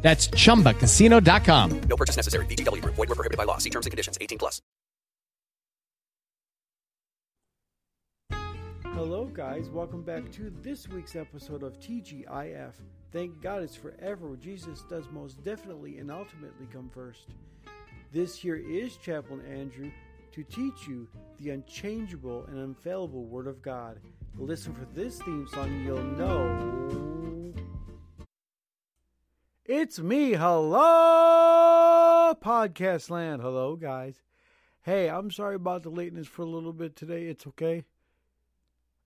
That's chumbacasino.com. No purchase necessary. VGW Group. Void were prohibited by law. See terms and conditions. 18 plus. Hello, guys. Welcome back to this week's episode of TGIF. Thank God it's forever. Jesus does most definitely and ultimately come first. This here is Chaplain Andrew to teach you the unchangeable and infallible Word of God. Listen for this theme song, and you'll know. It's me. Hello, podcast land. Hello, guys. Hey, I'm sorry about the lateness for a little bit today. It's okay.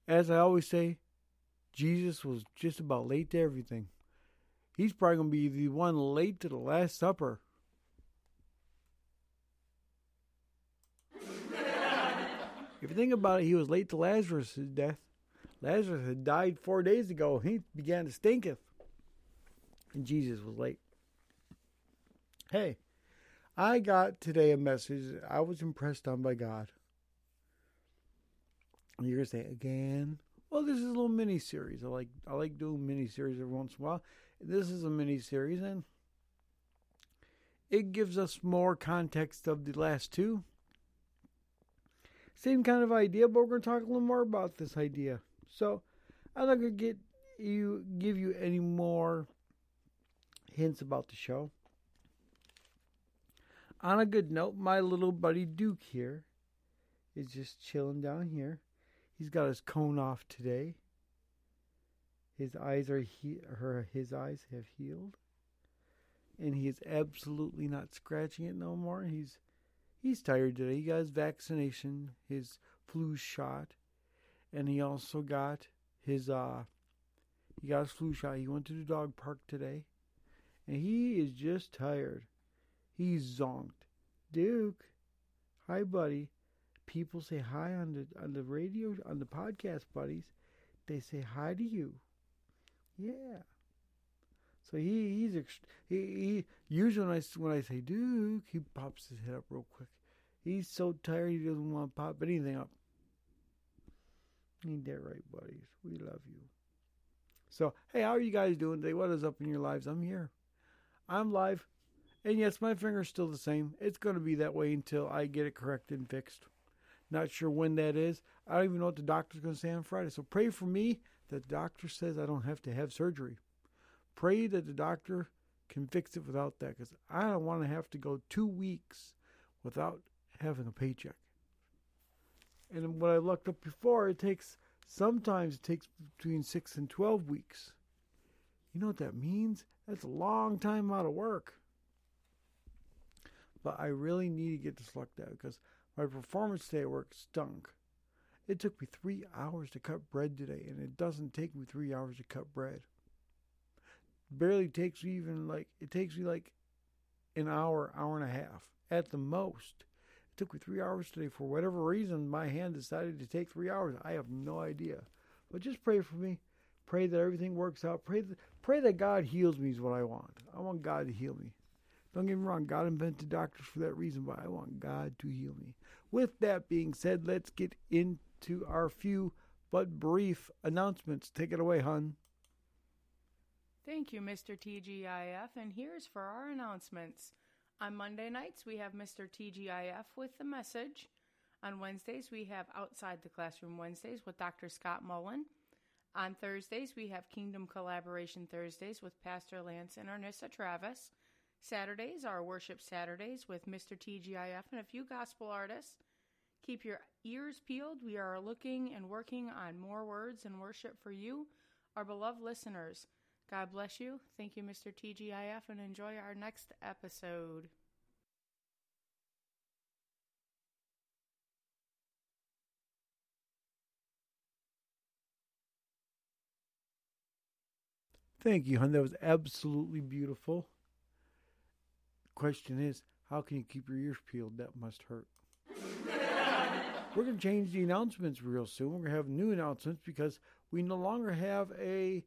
As I always say, Jesus was just about late to everything. He's probably going to be the one late to the Last Supper. if you think about it, he was late to Lazarus' death. Lazarus had died four days ago. He began to stinketh. And Jesus was late. Hey, I got today a message I was impressed on by God. And you're gonna say again? Well, this is a little mini series. I like I like doing mini series every once in a while. This is a mini series, and it gives us more context of the last two. Same kind of idea, but we're gonna talk a little more about this idea. So I'm not gonna get you give you any more hints about the show. On a good note, my little buddy Duke here is just chilling down here. He's got his cone off today. His eyes are he- her his eyes have healed, and he is absolutely not scratching it no more. He's he's tired today. He got his vaccination, his flu shot, and he also got his uh he got his flu shot. He went to the dog park today, and he is just tired. He's zonked. Duke, hi, buddy. People say hi on the on the radio on the podcast, buddies. They say hi to you. Yeah. So he he's ext- he, he usually when I when I say Duke, he pops his head up real quick. He's so tired he doesn't want to pop anything up. Ain't that right, buddies? We love you. So hey, how are you guys doing today? What is up in your lives? I'm here. I'm live. And yes, my finger's still the same. It's going to be that way until I get it corrected and fixed. Not sure when that is. I don't even know what the doctor's going to say on Friday. So pray for me that the doctor says I don't have to have surgery. Pray that the doctor can fix it without that because I don't want to have to go two weeks without having a paycheck. And what I looked up before, it takes sometimes it takes between six and 12 weeks. You know what that means? That's a long time out of work. But I really need to get this looked out because my performance today at work stunk. It took me three hours to cut bread today, and it doesn't take me three hours to cut bread. Barely takes me even like it takes me like an hour, hour and a half at the most. It took me three hours today for whatever reason. My hand decided to take three hours. I have no idea, but just pray for me. Pray that everything works out. Pray that pray that God heals me is what I want. I want God to heal me. Don't get me wrong, God invented doctors for that reason, but I want God to heal me. With that being said, let's get into our few but brief announcements. Take it away, hun. Thank you, Mr. TGIF, and here's for our announcements. On Monday nights, we have Mr. TGIF with the message. On Wednesdays, we have Outside the Classroom Wednesdays with Dr. Scott Mullen. On Thursdays, we have Kingdom Collaboration Thursdays with Pastor Lance and Ernessa Travis. Saturdays are Worship Saturdays with Mr. TGIF and a few gospel artists. Keep your ears peeled. We are looking and working on more words and worship for you, our beloved listeners. God bless you. Thank you, Mr. TGIF, and enjoy our next episode. Thank you, hun. That was absolutely beautiful. Question is, How can you keep your ears peeled? That must hurt. We're going to change the announcements real soon. We're going to have new announcements because we no longer have a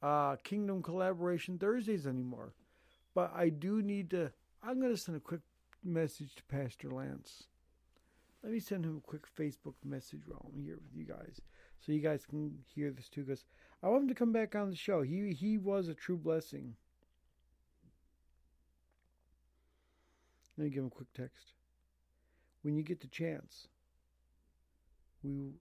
uh, Kingdom Collaboration Thursdays anymore. But I do need to. I'm going to send a quick message to Pastor Lance. Let me send him a quick Facebook message while I'm here with you guys, so you guys can hear this too. Because I want him to come back on the show. He he was a true blessing. Let me give him a quick text. When you get the chance, we.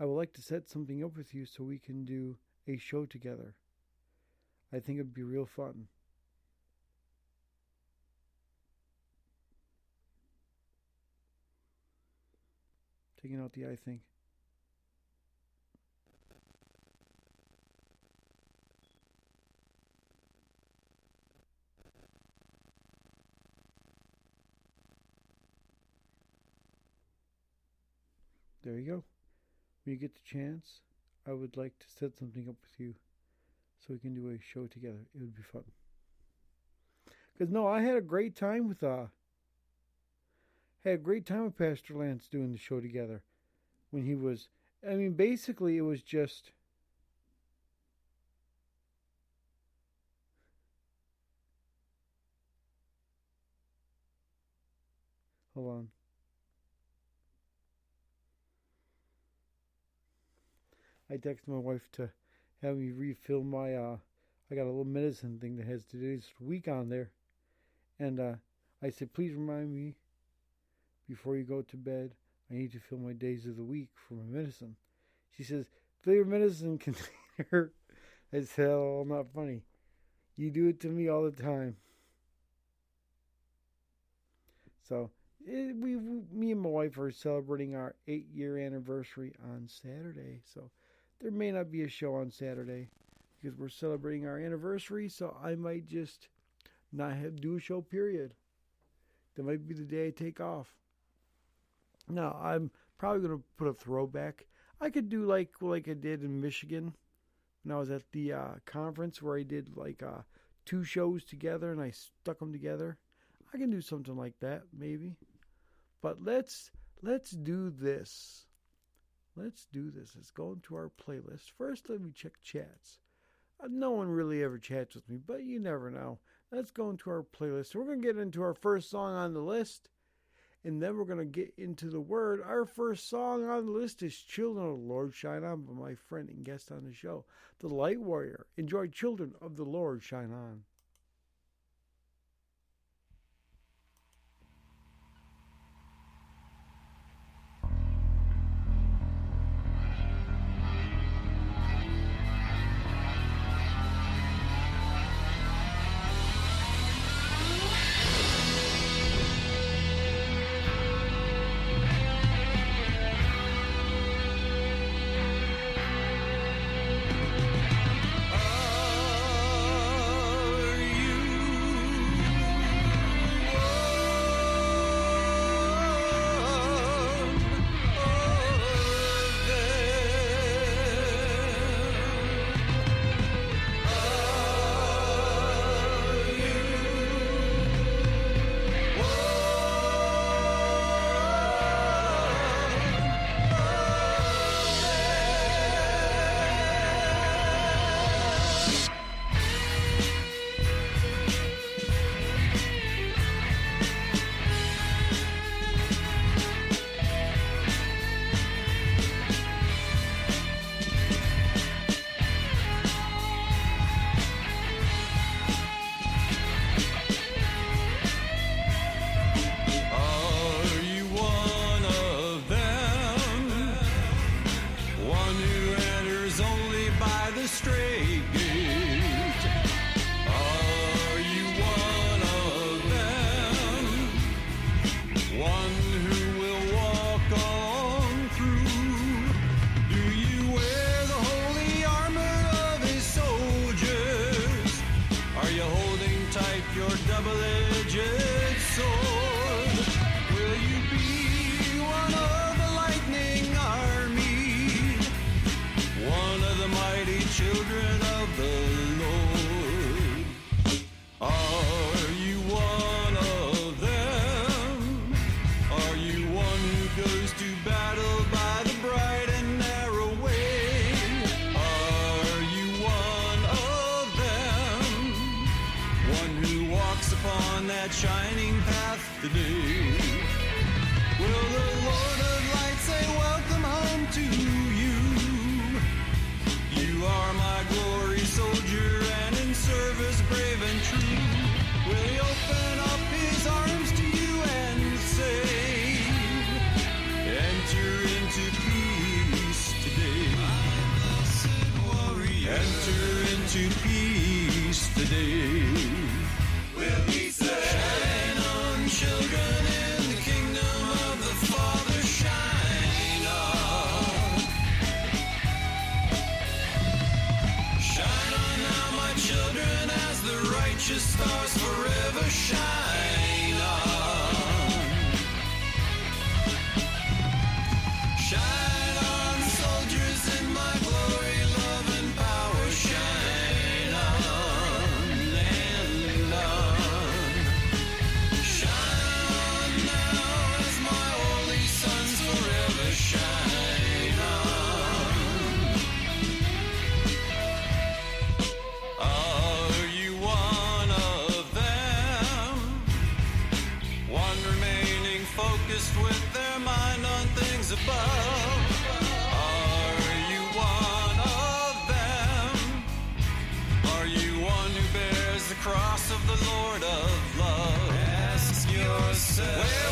I would like to set something up with you so we can do a show together. I think it'd be real fun. Taking out the I think. There you go. When you get the chance, I would like to set something up with you so we can do a show together. It would be fun. Cause no, I had a great time with uh had a great time with Pastor Lance doing the show together when he was I mean basically it was just Hold on. I texted my wife to have me refill my uh I got a little medicine thing that has today's week on there. And uh I said please remind me before you go to bed I need to fill my days of the week for my medicine. She says, Fill your medicine container. Said, Oh, not funny. You do it to me all the time. So eh, it, we, me and my wife are celebrating our eight year anniversary on Saturday. So there may not be a show on Saturday because we're celebrating our anniversary. So I might just not have do a show. Period. That might be the day I take off. No, I'm probably gonna put a throwback. I could do like like I did in Michigan when I was at the uh, conference where I did like uh, two shows together and I stuck them together. I can do something like that maybe. But let's let's do this. Let's do this. Let's go into our playlist. First, let me check chats. Uh, no one really ever chats with me, but you never know. Let's go into our playlist. We're going to get into our first song on the list, and then we're going to get into the word. Our first song on the list is Children of the Lord Shine On by my friend and guest on the show, The Light Warrior. Enjoy Children of the Lord Shine On. Holding tight your double-edged sword? Will you be one of the lightning army? One of the mighty children of the answer. Well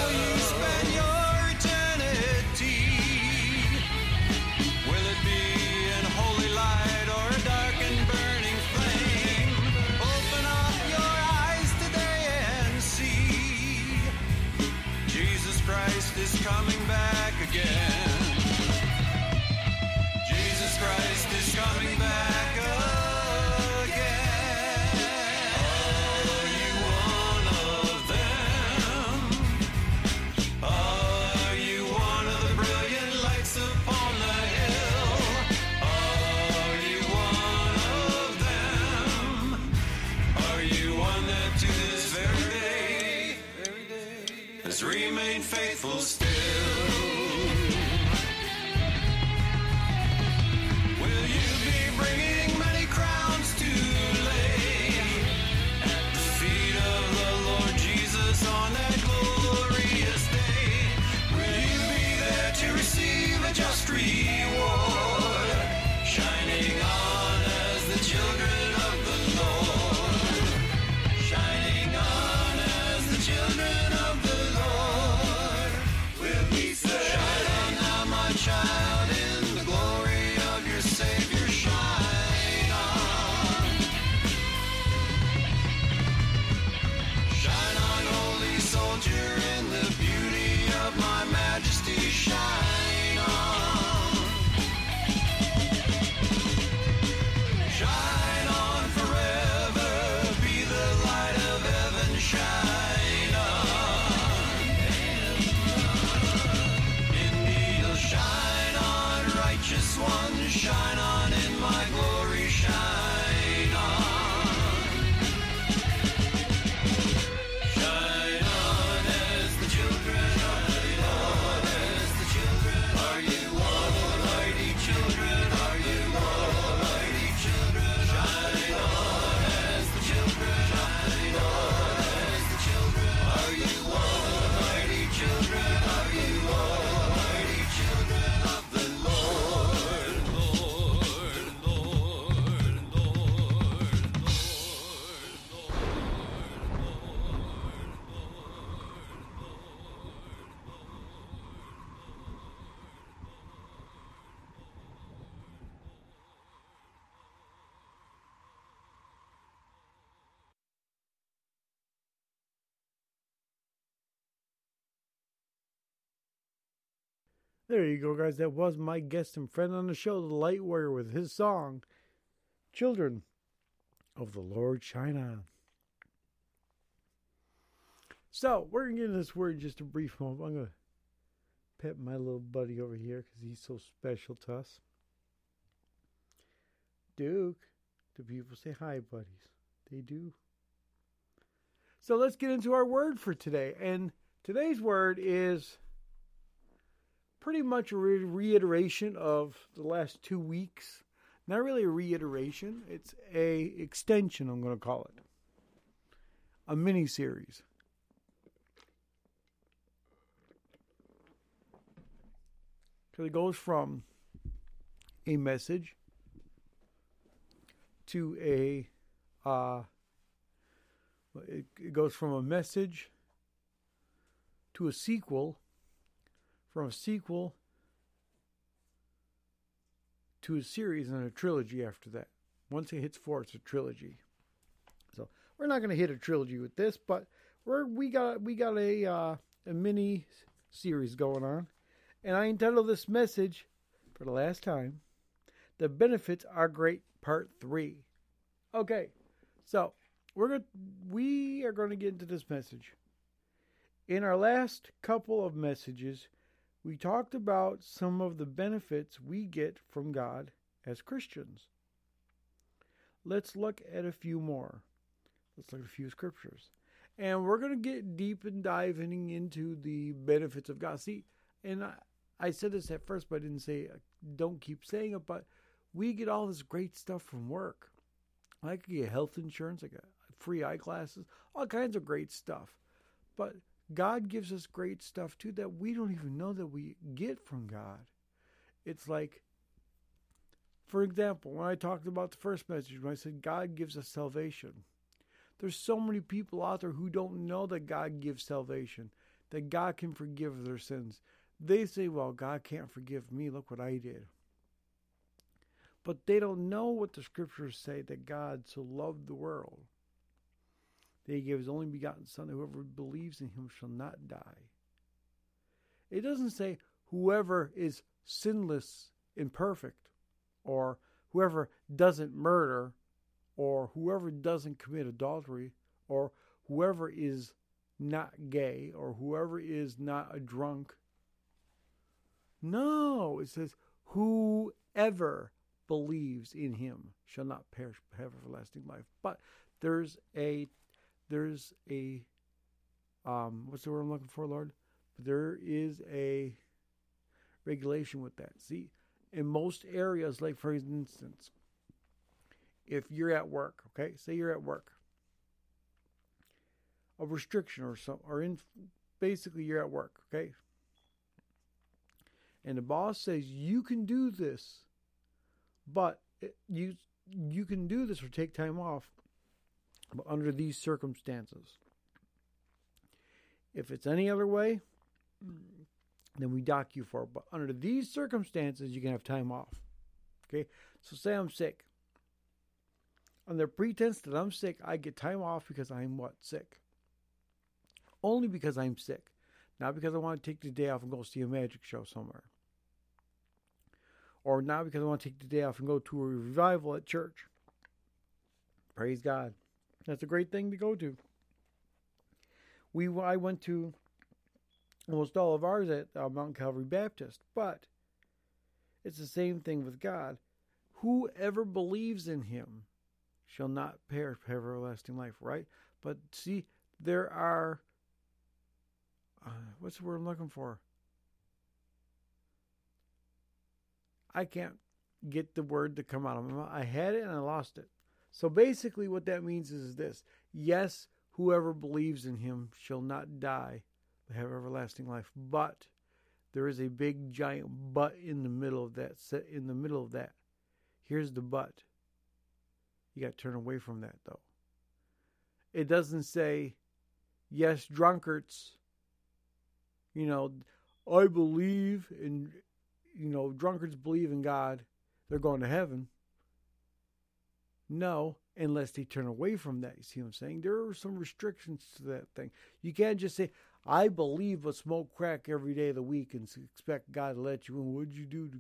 There you go, guys. That was my guest and friend on the show, The Light Warrior, with his song, Children of the Lord Shine On." So, we're going to get into this word in just a brief moment. I'm going to pet my little buddy over here because he's so special to us. Duke, do people say hi, buddies? They do. So, let's get into our word for today. And today's word is pretty much a re- reiteration of the last two weeks. Not really a reiteration; it's a extension. I'm going to call it a mini series. Because it goes from a message to a uh, it, it goes from a message to a sequel from a sequel to a series and a trilogy after that. Once it hits four, it's a trilogy. So we're not going to hit a trilogy with this, but we're we got we got a uh, a mini series going on, and I entitled this message for the last time, "The Benefits Are Great." Part three. Okay, so we're going we are going to get into this message. In our last couple of messages, we talked about some of the benefits we get from God as Christians. Let's look at a few more. Let's look at a few scriptures. And we're going to get deep and diving into the benefits of God. See, and I, I said this at first, but I didn't say, don't keep saying it, but we get all this great stuff from work. I could get health insurance, I got free eyeglasses, all kinds of great stuff. But God gives us great stuff too that we don't even know that we get from God. It's like, for example, when I talked about the first message, when I said God gives us salvation, there's so many people out there who don't know that God gives salvation, that God can forgive their sins. They say, well, God can't forgive me. Look what I did. But they don't know what the scriptures say that God so loved the world that he gave his only begotten Son, whoever believes in him shall not die. It doesn't say whoever is sinless and perfect, or whoever doesn't murder, or whoever doesn't commit adultery, or whoever is not gay, or whoever is not a drunk. No, it says whoever believes in him shall not perish but have everlasting life. But there's a there's a um what's the word I'm looking for, Lord? But There is a regulation with that. See, in most areas, like for instance, if you're at work, okay, say you're at work, a restriction or some, or in basically you're at work, okay, and the boss says you can do this, but it, you you can do this or take time off, but under these circumstances. If it's any other way, then we dock you for it. But under these circumstances, you can have time off. Okay? So say I'm sick. Under pretense that I'm sick, I get time off because I'm what? Sick. Only because I'm sick. Not because I want to take the day off and go see a magic show somewhere. Or not because I want to take the day off and go to a revival at church. Praise God. That's a great thing to go to. We I went to almost all of ours at uh, Mount Calvary Baptist, but it's the same thing with God. Whoever believes in Him shall not perish, have everlasting life. Right? But see, there are uh, what's the word I'm looking for? I can't get the word to come out of my mouth. I had it and I lost it. So basically, what that means is this yes, whoever believes in him shall not die, but have everlasting life. But there is a big giant but in the middle of that. Set in the middle of that. Here's the but. You got to turn away from that, though. It doesn't say, yes, drunkards, you know, I believe in, you know, drunkards believe in God, they're going to heaven. No, unless they turn away from that. You see what I'm saying? There are some restrictions to that thing. You can't just say, I believe but smoke crack every day of the week and expect God to let you in. What'd you do? To,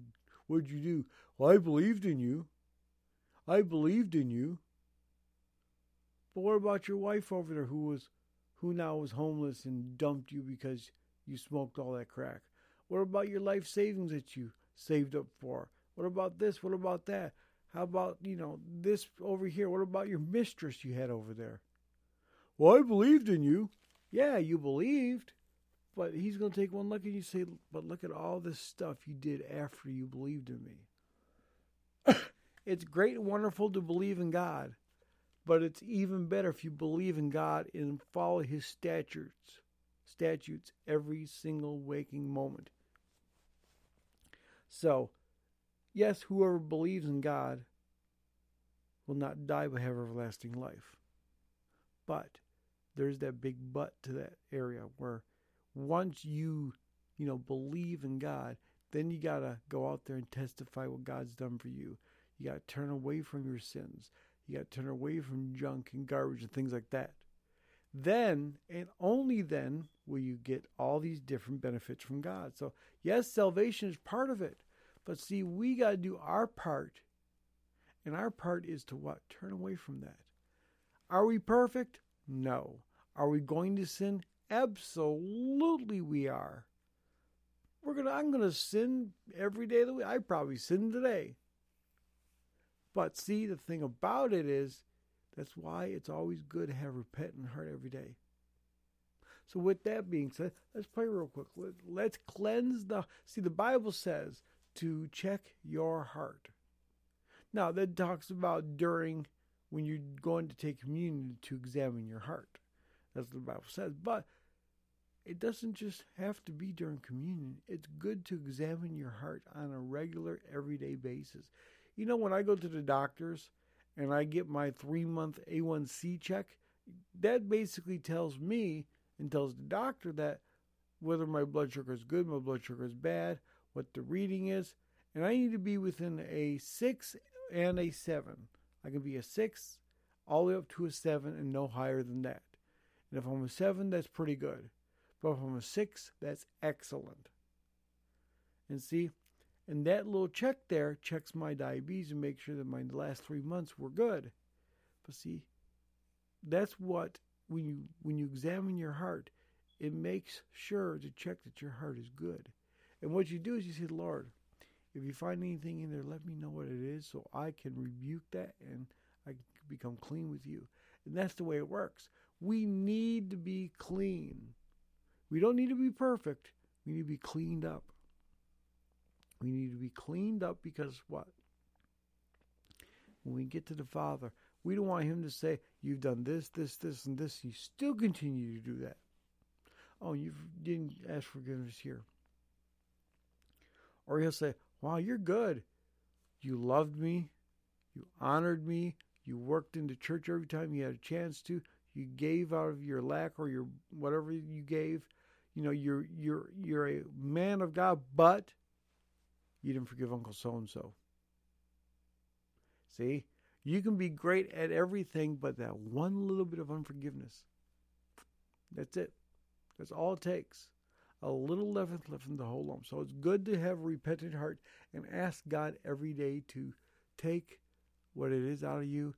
what'd you do? Well, I believed in you. I believed in you. But what about your wife over there who was who now was homeless and dumped you because you smoked all that crack? What about your life savings that you saved up for? What about this? What about that? How about, you know, this over here? What about your mistress you had over there? Well, I believed in you. Yeah, you believed. But he's going to take one look at you say, But look at all this stuff you did after you believed in me. it's great and wonderful to believe in God. But it's even better if you believe in God and follow his statutes statutes every single waking moment. So, yes, whoever believes in God will not die but have everlasting life. But there's that big but to that area where once you, you know, believe in God, then you got to go out there and testify what God's done for you. You got to turn away from your sins. You got to turn away from junk and garbage and things like that. Then and only then will you get all these different benefits from God. So, yes, salvation is part of it. But see, we got to do our part. And our part is to what? Turn away from that. Are we perfect? No. Are we going to sin? Absolutely we are. We're gonna I'm gonna sin every day of the week. I probably sin today. But see the thing about it is that's why it's always good to have a repentant heart every day. So with that being said, let's pray real quick. Let, let's cleanse the see the Bible says to check your heart. Now that talks about during when you're going to take communion to examine your heart. That's what the Bible says. But it doesn't just have to be during communion. It's good to examine your heart on a regular, everyday basis. You know, when I go to the doctors and I get my three month A1C check, that basically tells me and tells the doctor that whether my blood sugar is good, my blood sugar is bad, what the reading is, and I need to be within a six and a seven. I can be a six all the way up to a seven and no higher than that. And if I'm a seven, that's pretty good. But if I'm a six, that's excellent. And see, and that little check there checks my diabetes and makes sure that my last three months were good. But see, that's what when you when you examine your heart, it makes sure to check that your heart is good. And what you do is you say, Lord, if you find anything in there, let me know what it is so I can rebuke that and I can become clean with you. And that's the way it works. We need to be clean. We don't need to be perfect. We need to be cleaned up. We need to be cleaned up because what? When we get to the Father, we don't want Him to say, You've done this, this, this, and this. You still continue to do that. Oh, you didn't ask forgiveness here. Or He'll say, Wow, you're good. You loved me. You honored me. You worked into church every time you had a chance to. You gave out of your lack or your whatever you gave. You know, you're you're you're a man of God, but you didn't forgive Uncle so and so. See? You can be great at everything, but that one little bit of unforgiveness. That's it. That's all it takes. A little leaven leaven the whole lump. So it's good to have a repentant heart and ask God every day to take what it is out of you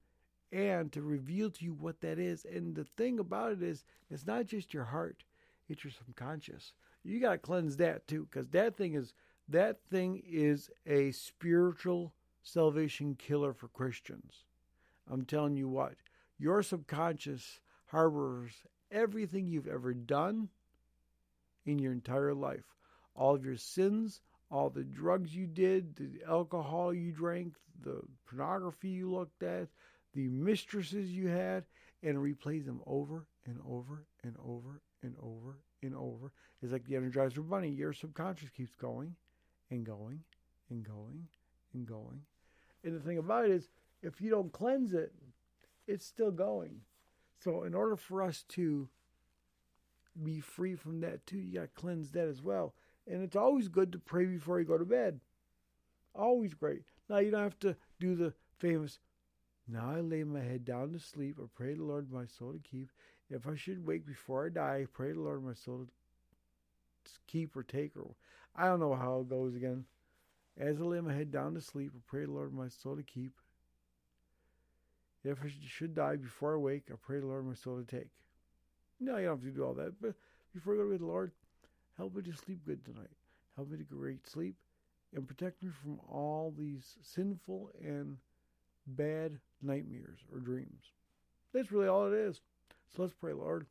and to reveal to you what that is. And the thing about it is, it's not just your heart, it's your subconscious. You got to cleanse that too, because that thing is that thing is a spiritual salvation killer for Christians. I'm telling you what, your subconscious harbors everything you've ever done in your entire life. All of your sins, all the drugs you did, the alcohol you drank, the pornography you looked at, the mistresses you had, and replays them over and over and over and over and over. It's like the Energizer Bunny. Your subconscious keeps going and going and going and going. And the thing about it is, if you don't cleanse it, it's still going. So, in order for us to be free from that too, you got to cleanse that as well. And it's always good to pray before you go to bed. Always great. Now, you don't have to do the famous, now I lay my head down to sleep. I pray the Lord my soul to keep. If I should wake before I die, I pray the Lord my soul to keep or take or I don't know how it goes again. As I lay my head down to sleep, I pray the Lord my soul to keep. If I should die before I wake, I pray the Lord my soul to take. No, you don't have to do all that, but before I go to bed, Lord, help me to sleep good tonight. Help me to get great sleep and protect me from all these sinful and bad nightmares or dreams. That's really all it is. So let's pray, Lord.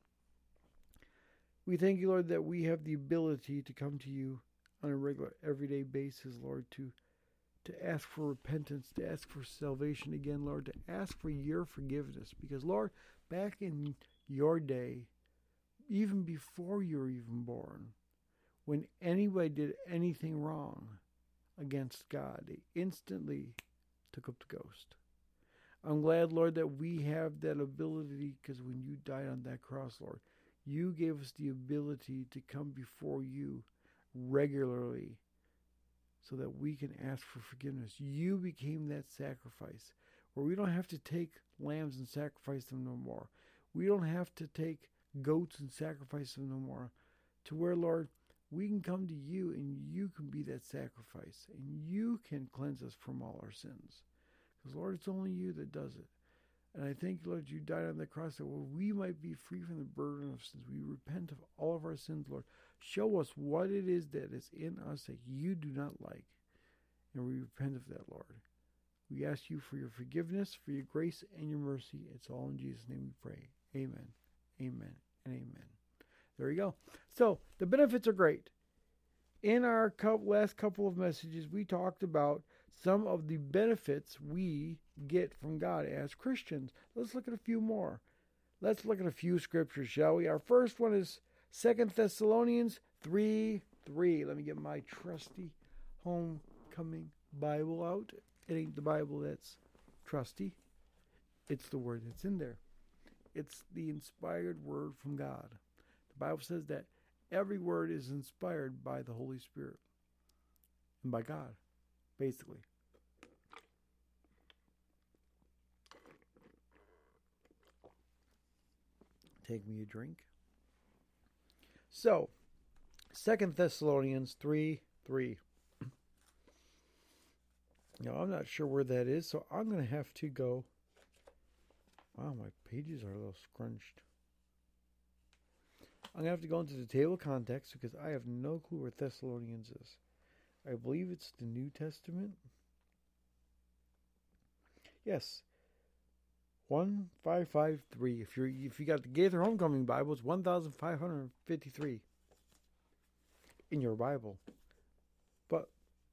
We thank you, Lord, that we have the ability to come to you on a regular, everyday basis, Lord, to to ask for repentance, to ask for salvation again, Lord, to ask for your forgiveness. Because, Lord, back in your day, even before you were even born, when anybody did anything wrong against God, they instantly took up the ghost. I'm glad, Lord, that we have that ability because when you died on that cross, Lord, you gave us the ability to come before you regularly so that we can ask for forgiveness. You became that sacrifice where we don't have to take lambs and sacrifice them no more. We don't have to take goats and sacrifice them no more. To where, Lord, we can come to you and you can be that sacrifice and you can cleanse us from all our sins. Because, Lord, it's only you that does it. And I thank you, Lord, you died on the cross that we might be free from the burden of sins. We repent of all of our sins, Lord. Show us what it is that is in us that you do not like. And we repent of that, Lord. We ask you for your forgiveness, for your grace, and your mercy. It's all in Jesus' name we pray. Amen. Amen. And amen. There you go. So the benefits are great. In our last couple of messages, we talked about some of the benefits we get from God as Christians. Let's look at a few more. Let's look at a few scriptures, shall we? Our first one is Second Thessalonians 3 3. Let me get my trusty homecoming Bible out. It ain't the Bible that's trusty, it's the word that's in there. It's the inspired word from God. The Bible says that every word is inspired by the Holy Spirit and by God, basically. Take me a drink. So, Second Thessalonians 3 3. Now, I'm not sure where that is, so I'm going to have to go. Wow, my pages are a little scrunched. I'm going to have to go into the table context because I have no clue where Thessalonians is. I believe it's the New Testament. Yes. 1553. If you're if you got the Gaither Homecoming Bible, it's 1553 in your Bible. But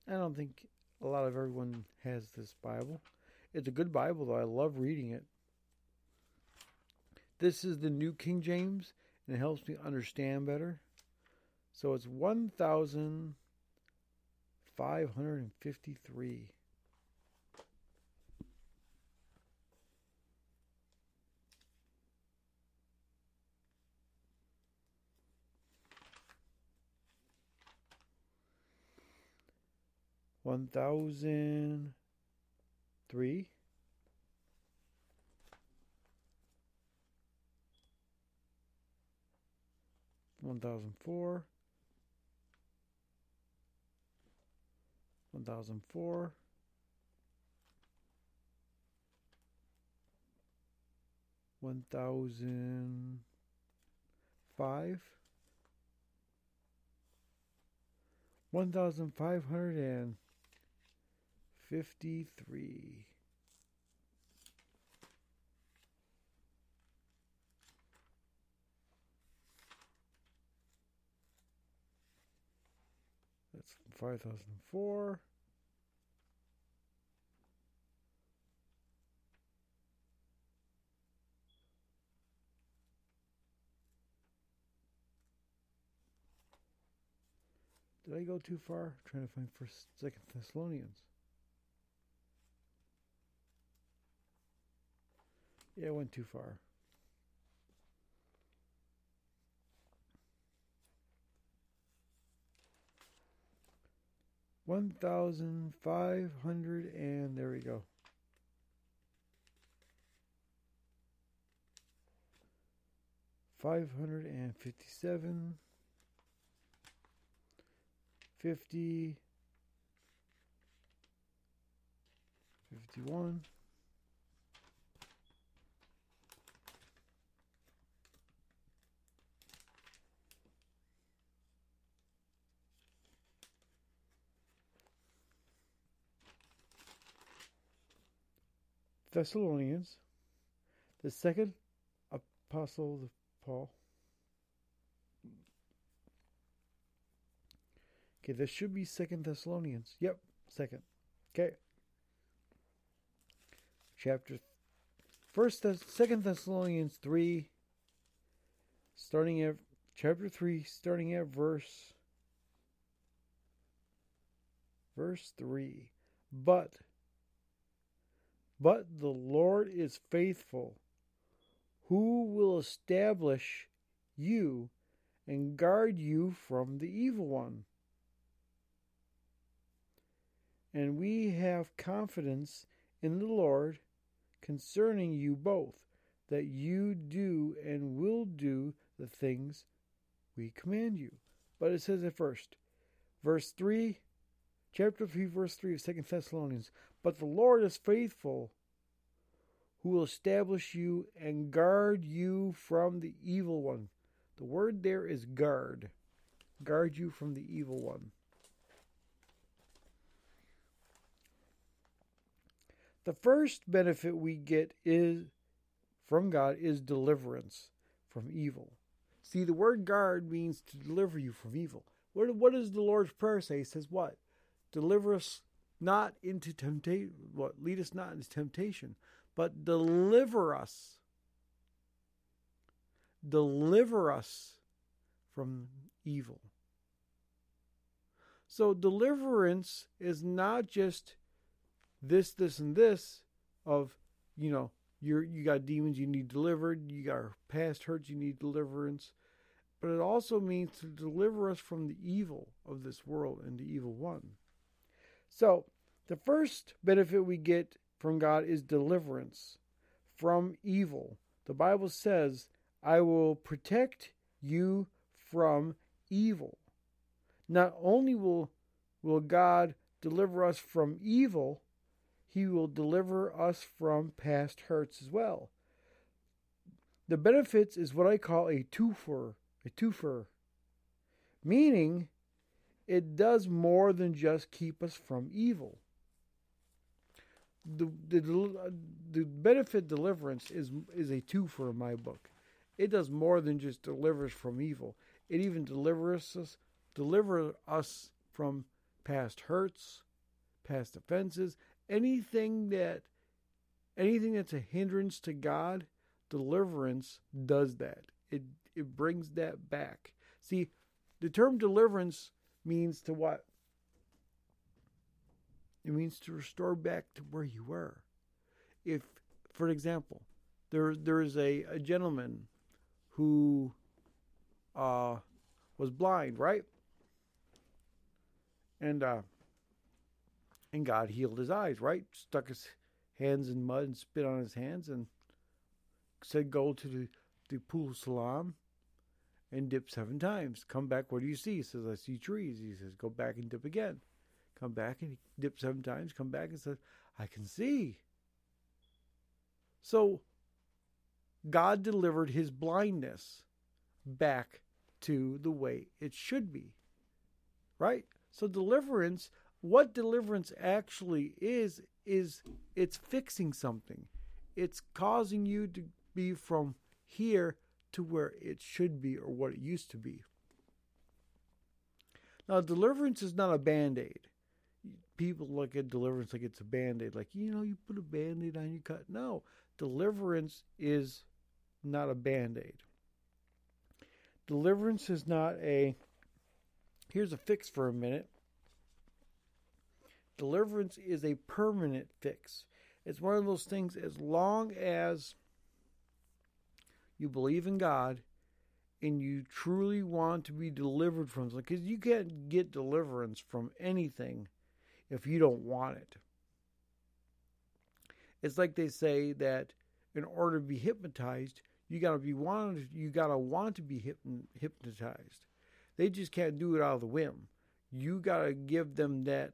I don't think a lot of everyone has this Bible. It's a good Bible though. I love reading it. This is the New King James and it helps me understand better. So it's 1553. One thousand three. 1004 1004 1005 1553 5004. Did I go too far? I'm trying to find First, Second Thessalonians. Yeah, I went too far. One thousand five hundred and there we go. Five hundred and fifty-seven. 50 51 Thessalonians the second epistle of Paul Okay, this should be Second Thessalonians. Yep, second. Okay. Chapter First, Thess- Second Thessalonians three, starting at chapter three, starting at verse verse three. But but the Lord is faithful, who will establish you and guard you from the evil one. And we have confidence in the Lord concerning you both, that you do and will do the things we command you. But it says at first, verse 3, chapter 3, verse 3 of 2 Thessalonians, but the Lord is faithful, who will establish you and guard you from the evil one. The word there is guard. Guard you from the evil one. The first benefit we get is from God is deliverance from evil. See, the word guard means to deliver you from evil. What, what does the Lord's Prayer say? It says what? Deliver us not into temptation. What? Lead us not into temptation, but deliver us. Deliver us from evil. So deliverance is not just this, this, and this of, you know, you're you got demons you need delivered, you got past hurts you need deliverance. But it also means to deliver us from the evil of this world and the evil one. So the first benefit we get from God is deliverance from evil. The Bible says, I will protect you from evil. Not only will, will God deliver us from evil, he will deliver us from past hurts as well. The benefits is what I call a twofer, a twofer, meaning it does more than just keep us from evil. The, the, the benefit deliverance is is a twofer in my book. It does more than just deliver us from evil. It even delivers us deliver us from past hurts, past offenses, anything that anything that's a hindrance to God, deliverance does that. It it brings that back. See, the term deliverance means to what? It means to restore back to where you were. If, for example, there there is a, a gentleman who uh, was blind, right? And uh, and God healed his eyes, right? Stuck his hands in mud and spit on his hands and said, Go to the, the pool Siloam and dip seven times. Come back, what do you see? He says, I see trees. He says, Go back and dip again. Come back and dip seven times. Come back and says, I can see. So God delivered his blindness back to the way it should be. Right? So deliverance what deliverance actually is is it's fixing something it's causing you to be from here to where it should be or what it used to be. Now deliverance is not a band-aid. People look at deliverance like it's a band-aid like you know you put a band-aid on your cut. No deliverance is not a band-aid. Deliverance is not a here's a fix for a minute. Deliverance is a permanent fix. It's one of those things, as long as you believe in God and you truly want to be delivered from something, because you can't get deliverance from anything if you don't want it. It's like they say that in order to be hypnotized, you gotta be wanted, you gotta want to be hypnotized. They just can't do it out of the whim. You gotta give them that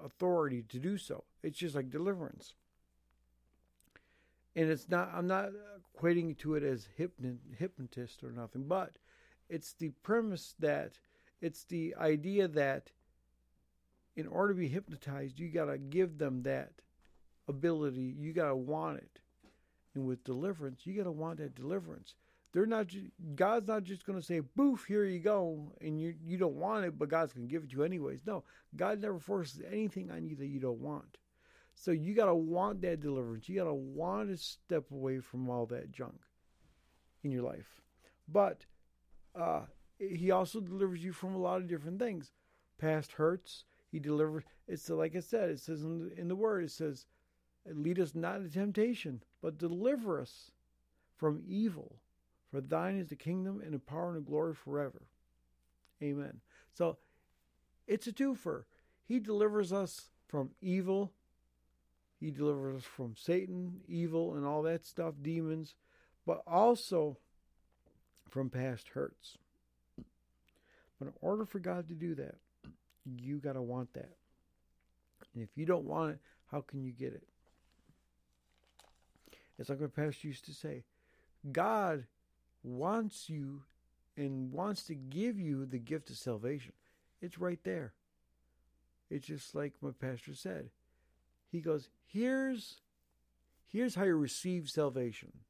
authority to do so. It's just like deliverance. And it's not, I'm not equating to it as hypnotist or nothing, but it's the premise that it's the idea that in order to be hypnotized, you got to give them that ability. You got to want it. And with deliverance, you got to want that deliverance. they're not god's not just going to say, "Boof, here you go," and you you don't want it, but God's going to give it to you anyways. No, God never forces anything on you that you don't want. So you got to want that deliverance. You got to want to step away from all that junk in your life. But uh, He also delivers you from a lot of different things. Past hurts. He delivers. It's like I said. It says in the, in the Word. It says, "Lead us not into temptation, but deliver us from evil." For thine is the kingdom and the power and the glory forever. Amen. So it's a twofer. He delivers us from evil. He delivers us from Satan, evil, and all that stuff, demons, but also from past hurts. But in order for God to do that, you got to want that. And if you don't want it, how can you get it? It's like my pastor used to say God wants you and wants to give you the gift of salvation. It's right there. It's just like my pastor said. He goes, "Here's here's how you receive salvation."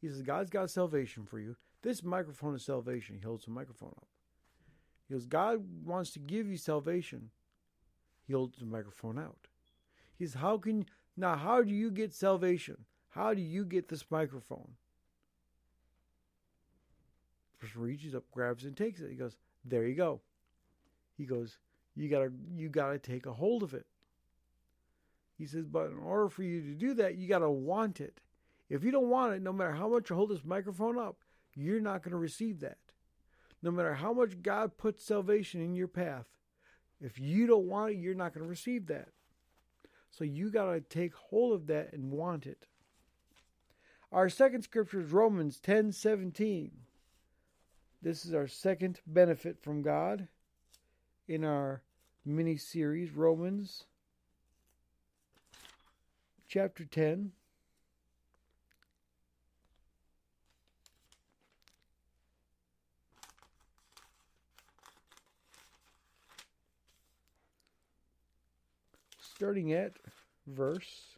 He says, "God's got salvation for you. This microphone is salvation." He holds the microphone up. He goes, "God wants to give you salvation." He holds the microphone out. He says, "How can now? How do you get salvation? How do you get this microphone?" person reaches up, grabs and takes it. He goes, "There you go." He goes, "You gotta, you gotta take a hold of it." He says, "But in order for you to do that, you gotta want it. If you don't want it, no matter how much you hold this microphone up, you're not gonna receive that. No matter how much God puts salvation in your path, if you don't want it, you're not gonna receive that. So you gotta take hold of that and want it." Our second scripture is Romans ten seventeen. This is our second benefit from God in our mini series, Romans chapter 10. Starting at verse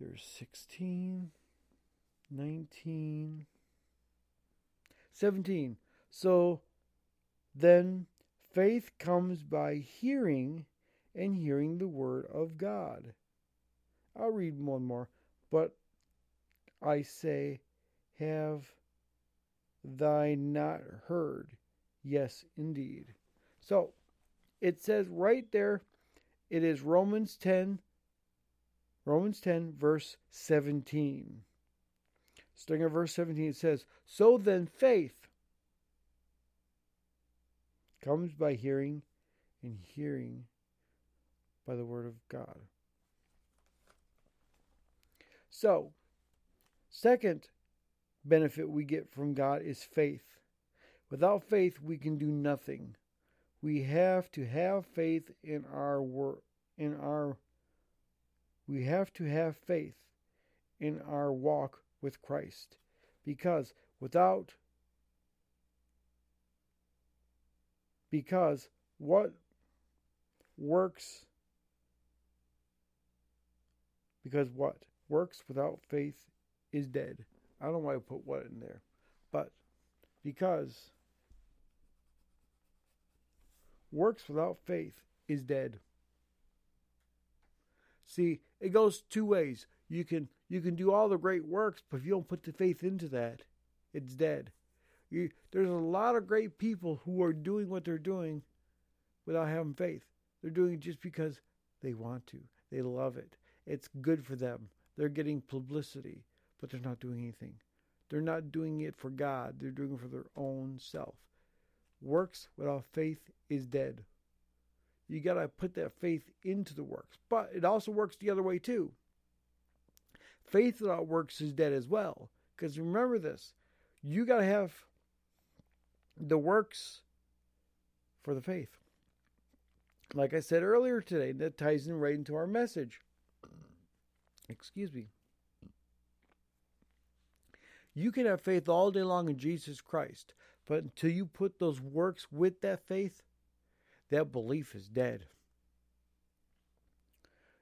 there's 16, 19, 17. So then faith comes by hearing, and hearing the word of God. I'll read one more. But I say, have thy not heard? Yes, indeed. So it says right there, it is Romans 10, Romans 10, verse 17. Starting at verse 17, it says, So then faith comes by hearing, and hearing by the word of God. So, second benefit we get from God is faith. Without faith, we can do nothing. We have to have faith in our work, in our we have to have faith in our walk with Christ because without because what works because what works without faith is dead. I don't know why I put what in there, but because works without faith is dead. See, it goes two ways. You can you can do all the great works, but if you don't put the faith into that, it's dead. You, there's a lot of great people who are doing what they're doing without having faith. They're doing it just because they want to. They love it. It's good for them. They're getting publicity, but they're not doing anything. They're not doing it for God. They're doing it for their own self. Works without faith is dead. You got to put that faith into the works. But it also works the other way too. Faith without works is dead as well. Because remember this you got to have the works for the faith. Like I said earlier today, that ties in right into our message. Excuse me. You can have faith all day long in Jesus Christ, but until you put those works with that faith, that belief is dead.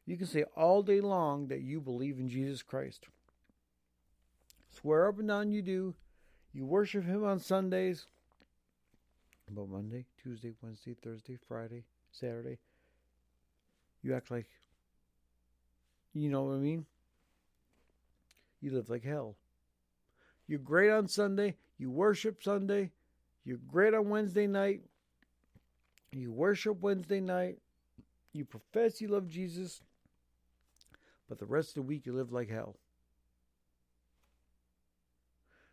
You can say all day long that you believe in Jesus Christ. Swear up and down you do. You worship Him on Sundays. But Monday, Tuesday, Wednesday, Thursday, Friday, Saturday, you act like, you know what I mean? You live like hell. You're great on Sunday. You worship Sunday. You're great on Wednesday night. You worship Wednesday night. You profess you love Jesus. But the rest of the week you live like hell.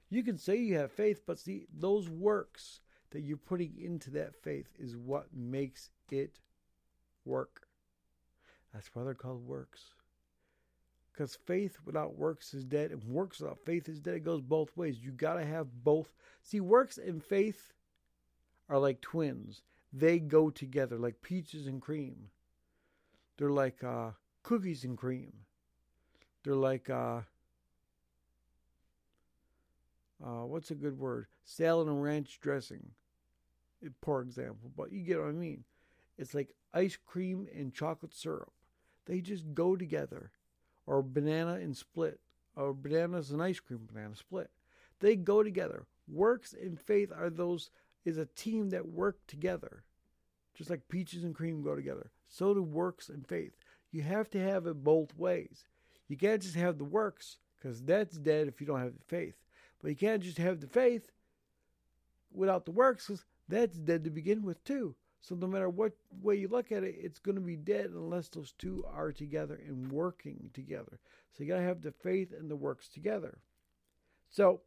You can say you have faith, but see, those works that you're putting into that faith is what makes it work. That's why they're called works. Because faith without works is dead, and works without faith is dead. It goes both ways. You got to have both. See, works and faith are like twins, they go together like peaches and cream. They're like uh, cookies and cream. They're like, uh, uh, what's a good word? Salad and ranch dressing, poor example, but you get what I mean. It's like ice cream and chocolate syrup. They just go together. Or banana and split. Or bananas and ice cream, banana split. They go together. Works and faith are those is a team that work together. Just like peaches and cream go together. So do works and faith. You have to have it both ways. You can't just have the works, because that's dead if you don't have the faith. But you can't just have the faith without the works, because that's dead to begin with, too. So no matter what way you look at it, it's going to be dead unless those two are together and working together. So you got to have the faith and the works together. So,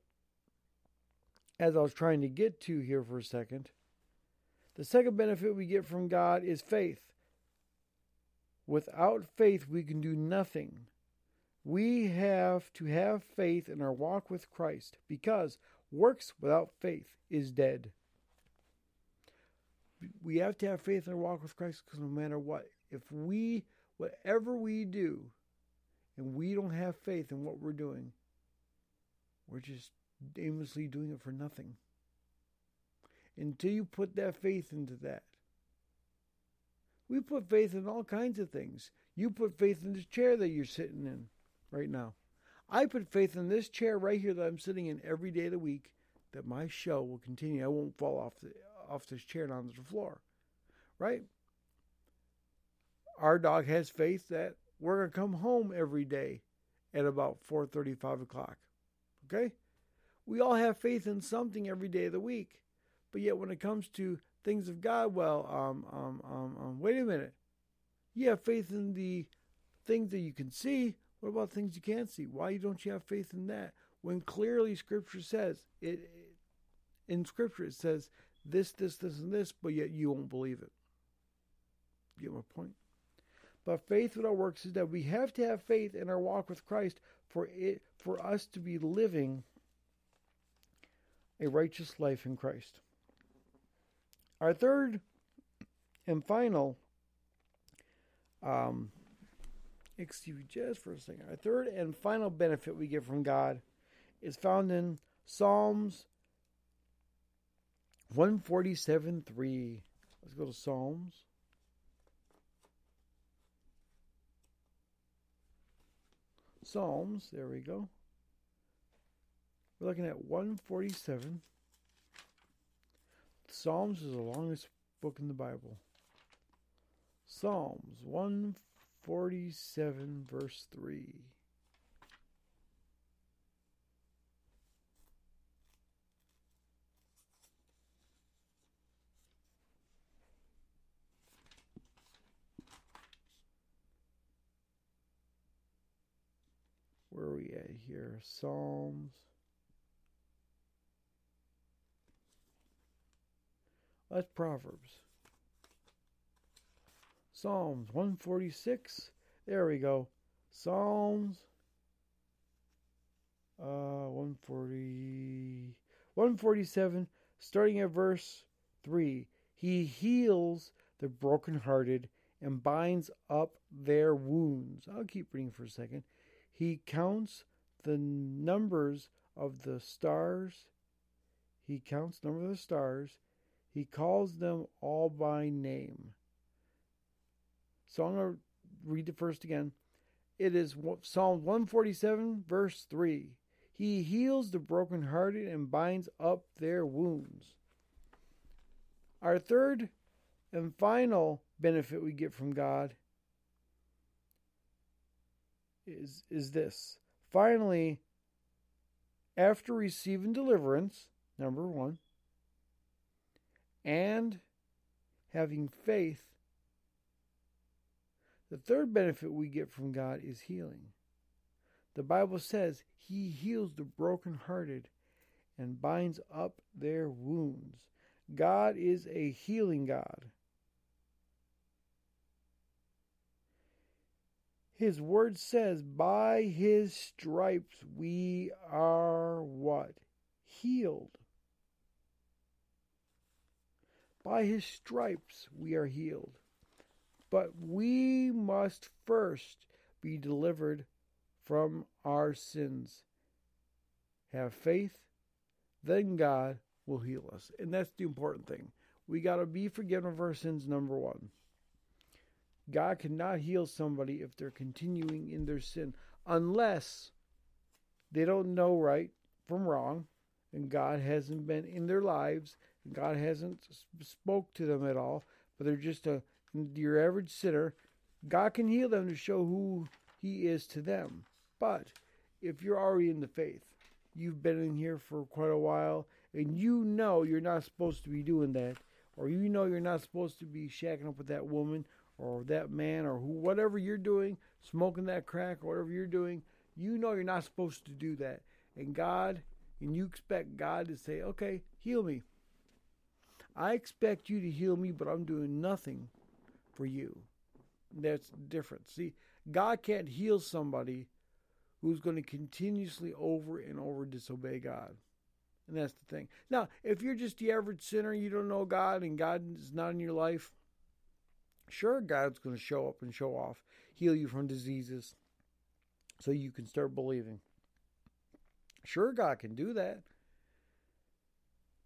as I was trying to get to here for a second, the second benefit we get from God is faith. Without faith, we can do nothing. We have to have faith in our walk with Christ because works without faith is dead. We have to have faith in our walk with Christ because no matter what, if we, whatever we do, and we don't have faith in what we're doing, we're just aimlessly doing it for nothing. Until you put that faith into that. We put faith in all kinds of things. You put faith in this chair that you're sitting in right now. I put faith in this chair right here that I'm sitting in every day of the week that my show will continue. I won't fall off the off this chair and onto the floor. Right? Our dog has faith that we're gonna come home every day at about four thirty, five o'clock. Okay? We all have faith in something every day of the week. But yet when it comes to things of God, well, um, um, um, um, wait a minute. You have faith in the things that you can see. What about things you can't see? Why don't you have faith in that? When clearly Scripture says it, in Scripture it says this, this, this, and this, but yet you won't believe it. You get my point? But faith without works is that we have to have faith in our walk with Christ for it for us to be living a righteous life in Christ. Our third and final, um, excuse me just for a second. Our third and final benefit we get from God is found in Psalms 147 3. Let's go to Psalms. Psalms, there we go. We're looking at 147. Psalms is the longest book in the Bible. Psalms 147, verse 3. We at here? Psalms. That's Proverbs. Psalms 146. There we go. Psalms uh 140 147 starting at verse 3. He heals the brokenhearted and binds up their wounds. I'll keep reading for a second. He counts the numbers of the stars. He counts number of the stars. He calls them all by name. So I'm going to read the first again. It is Psalm 147, verse 3. He heals the brokenhearted and binds up their wounds. Our third and final benefit we get from God is, is this. Finally, after receiving deliverance, number one, and having faith, the third benefit we get from God is healing. The Bible says he heals the brokenhearted and binds up their wounds. God is a healing God. His word says, by his stripes we are what? Healed. By his stripes we are healed. But we must first be delivered from our sins. Have faith, then God will heal us. And that's the important thing. We got to be forgiven of our sins, number one. God cannot heal somebody if they're continuing in their sin unless they don't know right from wrong and God hasn't been in their lives and God hasn't spoke to them at all, but they're just a your average sinner. God can heal them to show who he is to them. But if you're already in the faith, you've been in here for quite a while and you know you're not supposed to be doing that or you know you're not supposed to be shacking up with that woman or that man or who, whatever you're doing, smoking that crack or whatever you're doing, you know you're not supposed to do that. And God, and you expect God to say, okay, heal me. I expect you to heal me, but I'm doing nothing for you. That's different. See, God can't heal somebody who's going to continuously over and over disobey God. And that's the thing. Now, if you're just the average sinner, you don't know God, and God is not in your life, Sure, God's going to show up and show off, heal you from diseases so you can start believing. Sure, God can do that.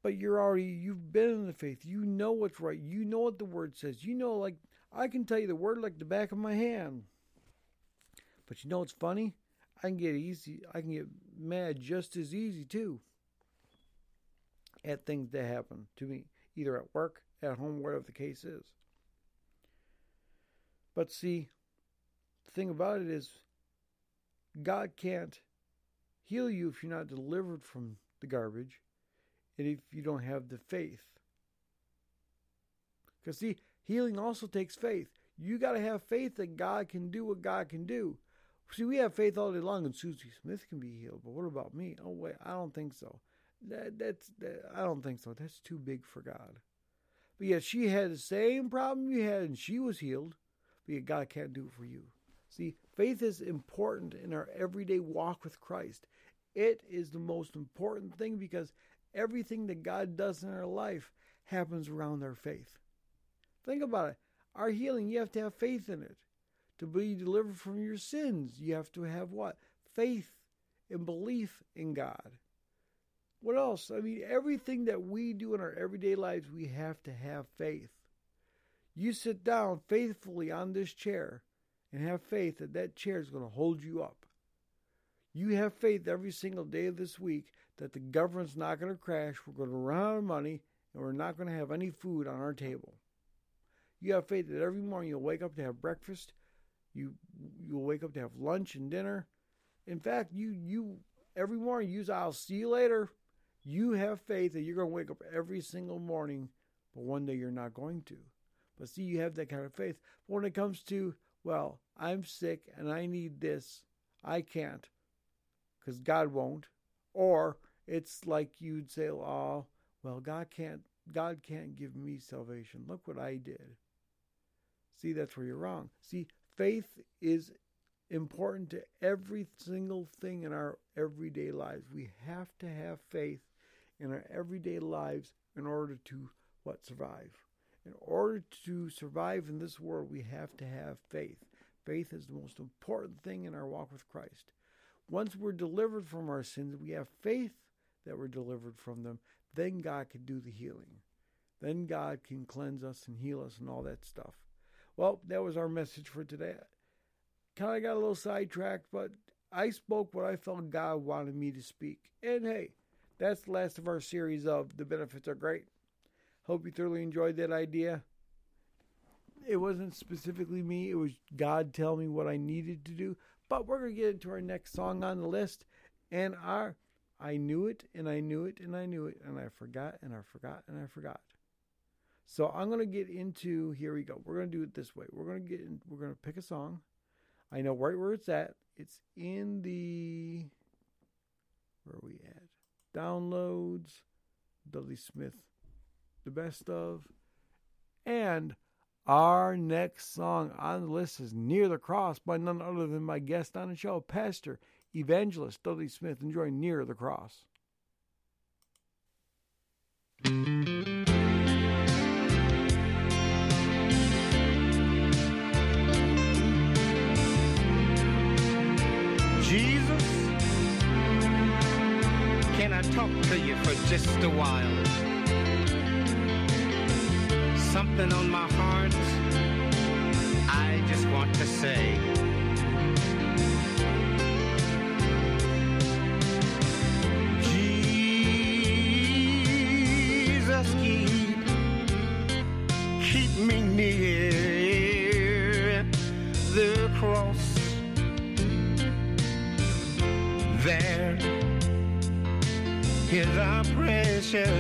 But you're already, you've been in the faith. You know what's right. You know what the word says. You know, like, I can tell you the word like the back of my hand. But you know what's funny? I can get easy, I can get mad just as easy too at things that happen to me, either at work, at home, whatever the case is. But see, the thing about it is, God can't heal you if you're not delivered from the garbage and if you don't have the faith. Because, see, healing also takes faith. You got to have faith that God can do what God can do. See, we have faith all day long, and Susie Smith can be healed. But what about me? Oh wait, I don't think so. That, that's that, I don't think so. That's too big for God. But yet she had the same problem you had, and she was healed. But God can't do it for you. See, faith is important in our everyday walk with Christ. It is the most important thing because everything that God does in our life happens around our faith. Think about it. Our healing, you have to have faith in it. To be delivered from your sins, you have to have what? Faith and belief in God. What else? I mean, everything that we do in our everyday lives, we have to have faith. You sit down faithfully on this chair and have faith that that chair is going to hold you up. You have faith every single day of this week that the government's not going to crash, we're going to run out of money, and we're not going to have any food on our table. You have faith that every morning you'll wake up to have breakfast, you you'll wake up to have lunch and dinner. In fact, you you every morning you say I'll see you later. You have faith that you're going to wake up every single morning, but one day you're not going to. But see, you have that kind of faith. But when it comes to, well, I'm sick and I need this, I can't because God won't. Or it's like you'd say, oh, well, God can't, God can't give me salvation. Look what I did. See, that's where you're wrong. See, faith is important to every single thing in our everyday lives. We have to have faith in our everyday lives in order to what survive. In order to survive in this world, we have to have faith. Faith is the most important thing in our walk with Christ. Once we're delivered from our sins, we have faith that we're delivered from them, then God can do the healing. Then God can cleanse us and heal us and all that stuff. Well, that was our message for today. Kind of got a little sidetracked, but I spoke what I felt God wanted me to speak. And hey, that's the last of our series of The Benefits Are Great. Hope you thoroughly enjoyed that idea. It wasn't specifically me, it was God telling me what I needed to do. But we're going to get into our next song on the list. And our I knew it and I knew it and I knew it and I forgot and I forgot and I forgot. So I'm going to get into here we go. We're going to do it this way. We're going to get in, we're going to pick a song. I know right where it's at. It's in the where are we at? Downloads, Dudley Smith, the best of, and our next song on the list is Near the Cross by none other than my guest on the show, Pastor Evangelist Dudley Smith, enjoying Near the Cross. Jesus, can I talk to you for just a while? Something on my heart I just want to say. Jesus, keep, me near the cross there is a precious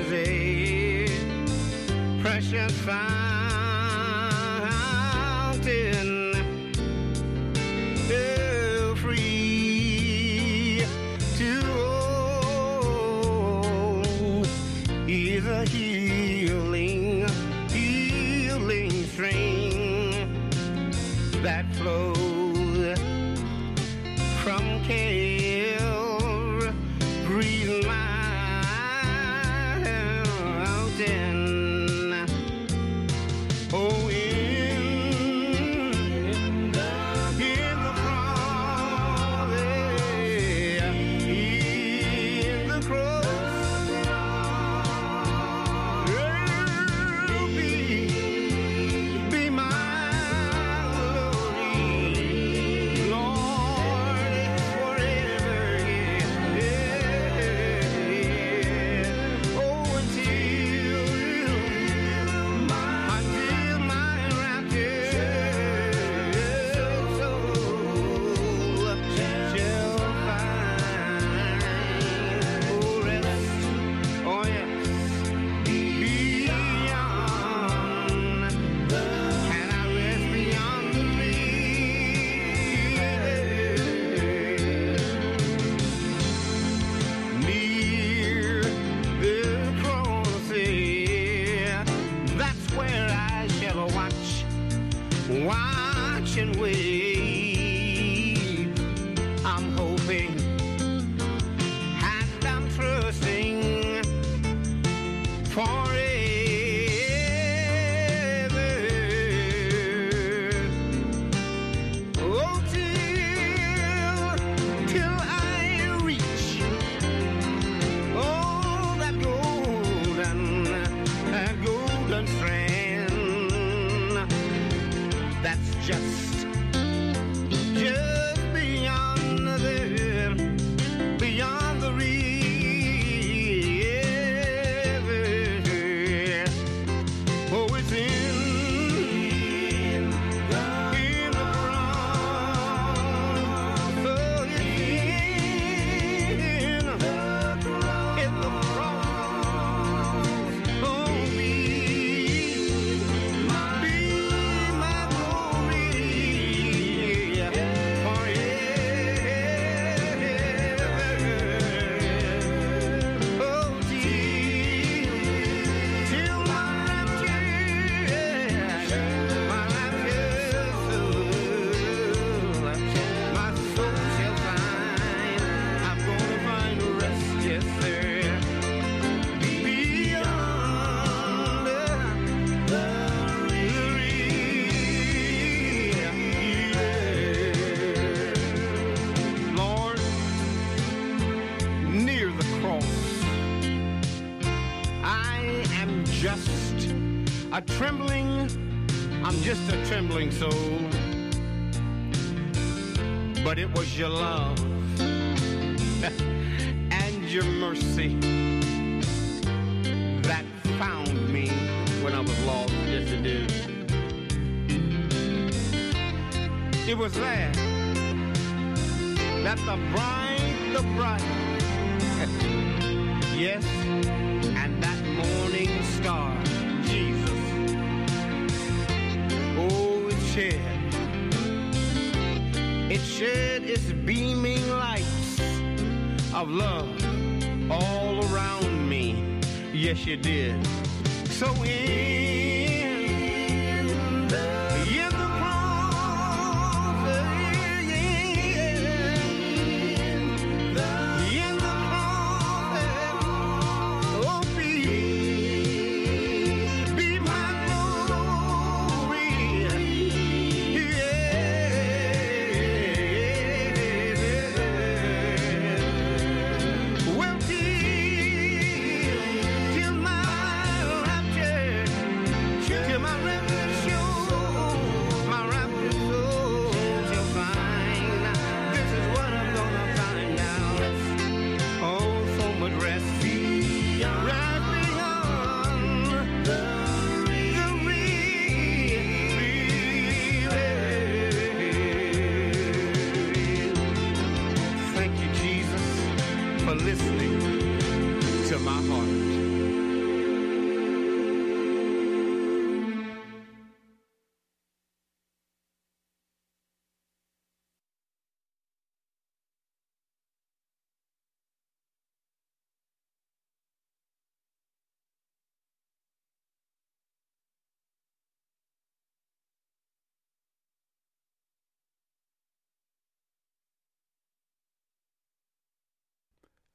your love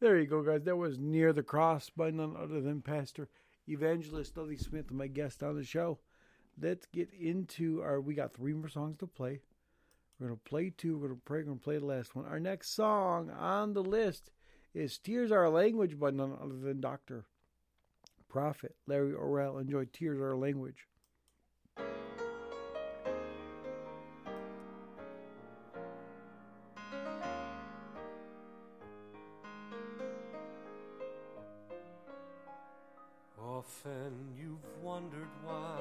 There you go, guys. That was Near the Cross by none other than Pastor Evangelist Dudley Smith, my guest on the show. Let's get into our. We got three more songs to play. We're going to play two. We're going to pray. We're going to play the last one. Our next song on the list is Tears Our Language by none other than Dr. Prophet Larry Orrell. Enjoy Tears Our Language. Often you've wondered why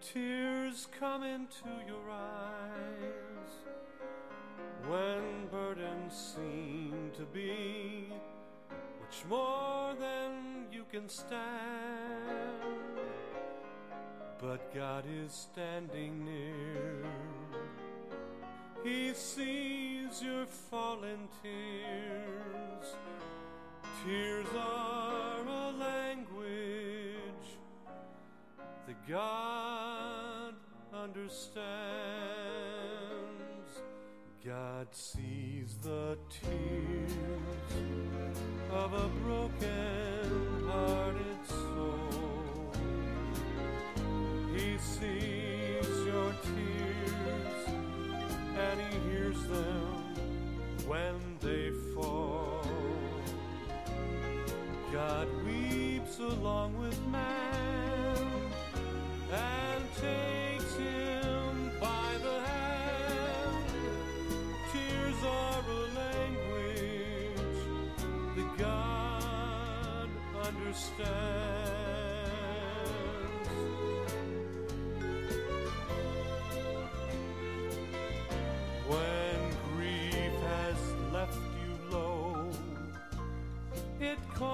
tears come into your eyes when burdens seem to be much more than you can stand. But God is standing near. He sees your fallen tears. Tears are that God understands. God sees the tears of a broken hearted soul. He sees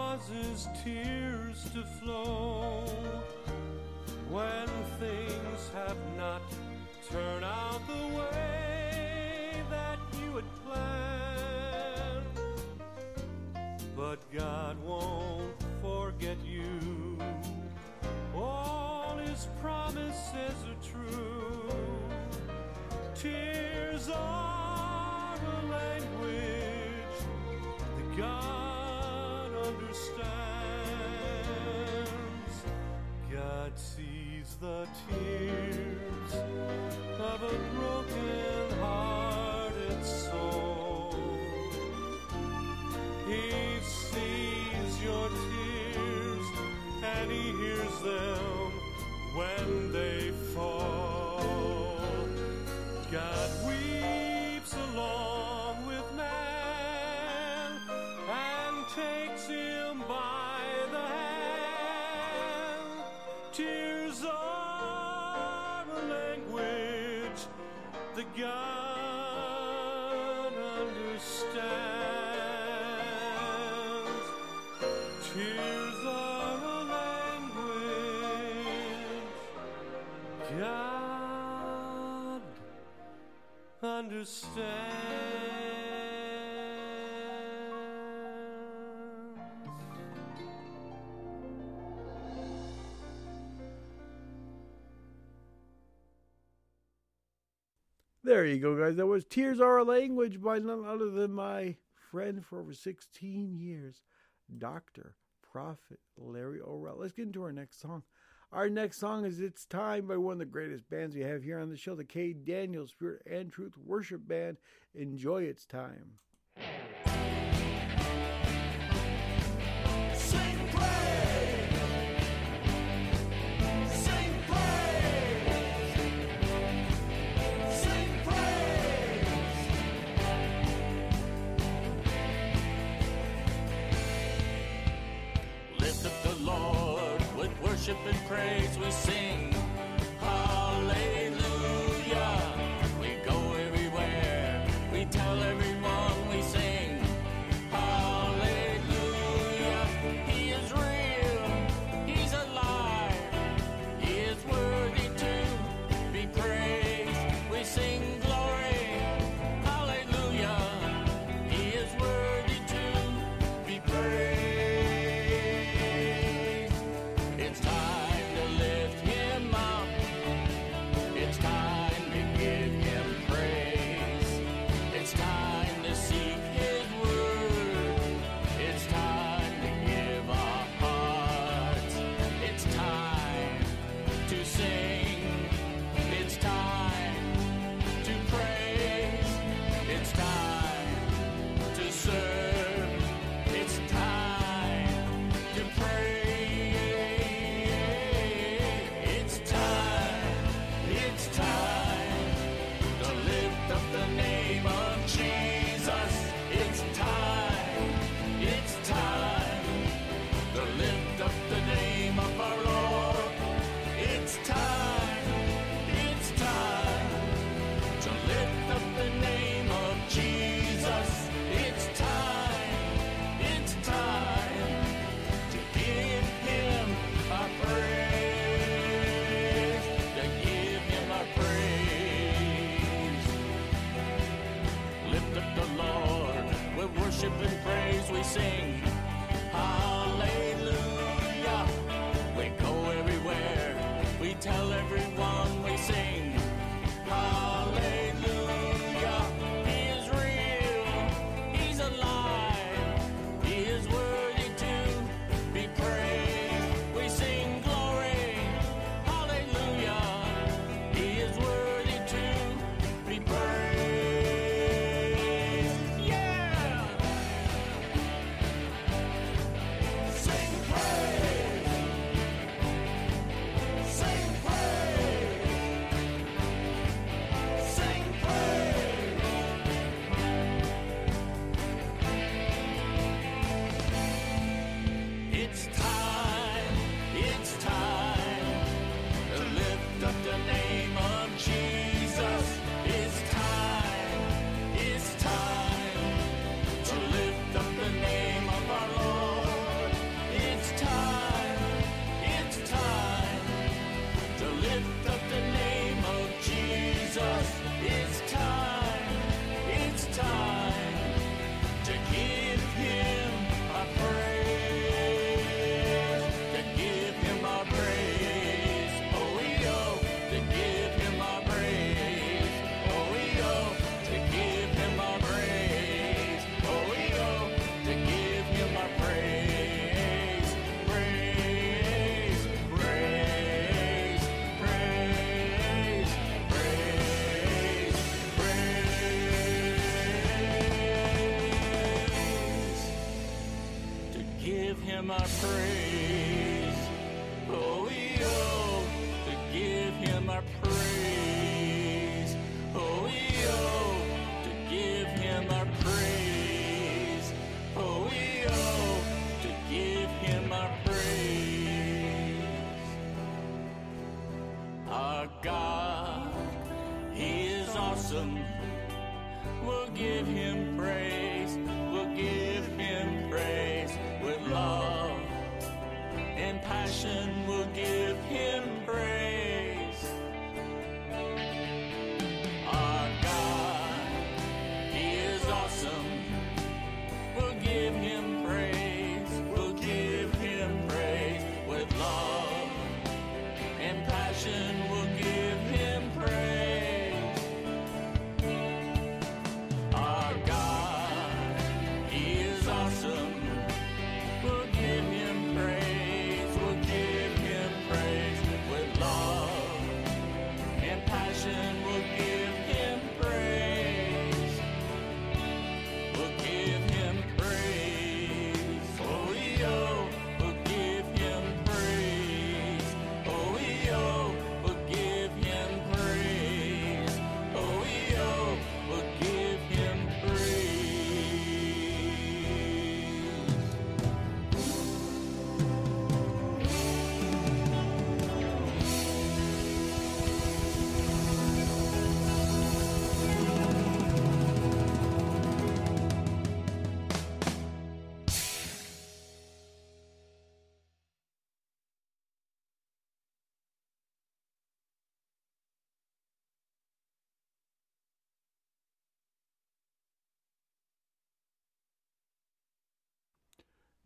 causes tears to flow. When things have not turned out the way the tears of a broken hearted soul. He sees your tears and he hears them when they fall. God weeps along with man and takes him by the hand. the God understands. Tears are a language God understands. there you go, guys. That was Tears Are a Language by none other than my friend for over 16 years, Dr. Prophet Larry O'Reilly. Let's get into our next song. Our next song is It's Time by one of the greatest bands we have here on the show, the K. Daniel Spirit and Truth Worship Band. Enjoy It's Time. worship and praise we sing.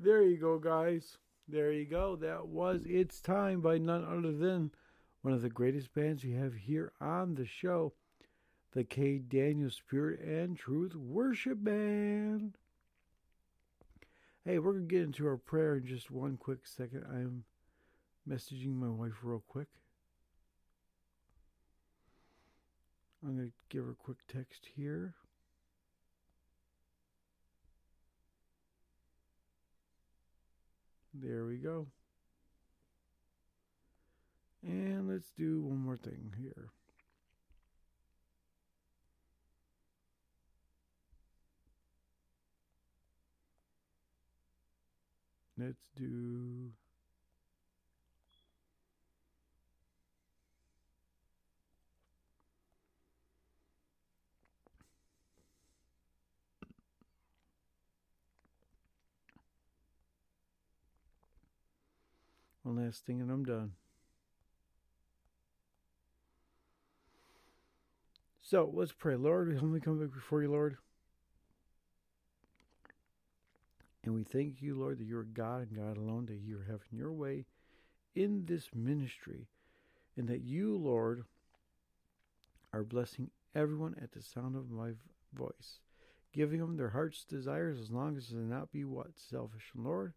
There you go, guys. There you go. That was It's Time by none other than one of the greatest bands we have here on the show, the K. Daniel Spirit and Truth Worship Band. Hey, we're going to get into our prayer in just one quick second. I'm messaging my wife real quick. I'm going to give her a quick text here. There we go. And let's do one more thing here. Let's do. One last thing and I'm done. So let's pray. Lord, we humbly come back before you, Lord. And we thank you, Lord, that you are God and God alone, that you are having your way in this ministry, and that you, Lord, are blessing everyone at the sound of my voice, giving them their heart's desires as long as they not be what? Selfish. Lord,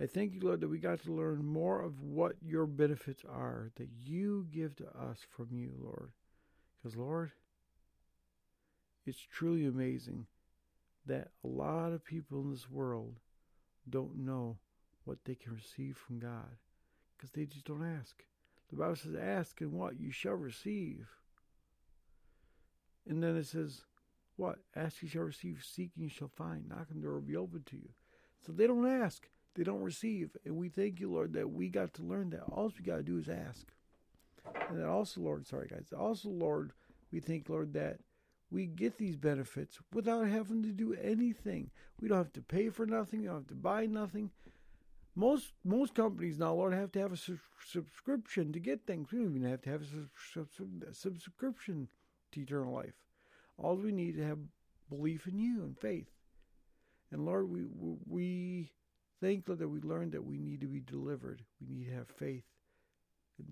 I thank you, Lord, that we got to learn more of what your benefits are that you give to us from you, Lord. Because, Lord, it's truly amazing that a lot of people in this world don't know what they can receive from God because they just don't ask. The Bible says, Ask and what? You shall receive. And then it says, What? Ask you shall receive, seek and you shall find, knock and the door will be open to you. So they don't ask, they don't receive. And we thank you, Lord, that we got to learn that. All we got to do is ask. And then also, Lord, sorry guys, also, Lord, we thank, Lord, that we get these benefits without having to do anything. We don't have to pay for nothing. We don't have to buy nothing. Most most companies now, Lord, have to have a su- subscription to get things. We don't even have to have a sub- sub- subscription to eternal life. All we need to have belief in you and faith. And Lord, we we thank Lord that we learned that we need to be delivered. We need to have faith.